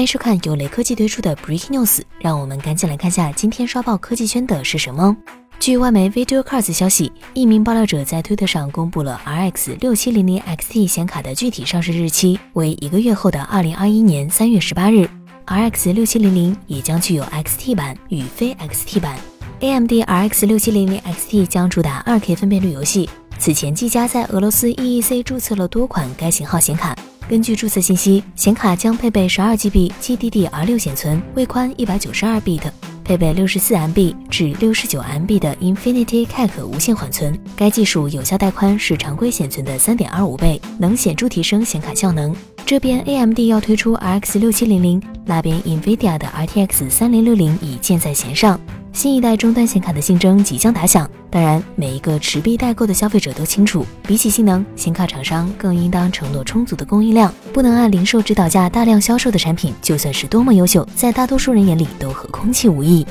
欢迎收看由雷科技推出的 Breaking News，让我们赶紧来看下今天刷爆科技圈的是什么。据外媒 Video Cards 消息，一名爆料者在推特上公布了 RX 六七零零 XT 显卡的具体上市日期为一个月后的二零二一年三月十八日。RX 六七零零也将具有 XT 版与非 XT 版。AMD RX 六七零零 XT 将主打二 K 分辨率游戏。此前，技嘉在俄罗斯 EEC 注册了多款该型号显卡。根据注册信息，显卡将配备十二 GB GDDR6 显存，位宽一百九十二 bit，配备六十四 MB 至六十九 MB 的 Infinity Cache 无线缓存。该技术有效带宽是常规显存的三点二五倍，能显著提升显卡效能。这边 AMD 要推出 RX 六七零零，那边 NVIDIA 的 RTX 三零六零已箭在弦上。新一代终端显卡的竞争即将打响，当然，每一个持币待购的消费者都清楚，比起性能，显卡厂商更应当承诺充足的供应量，不能按零售指导价大量销售的产品，就算是多么优秀，在大多数人眼里都和空气无异。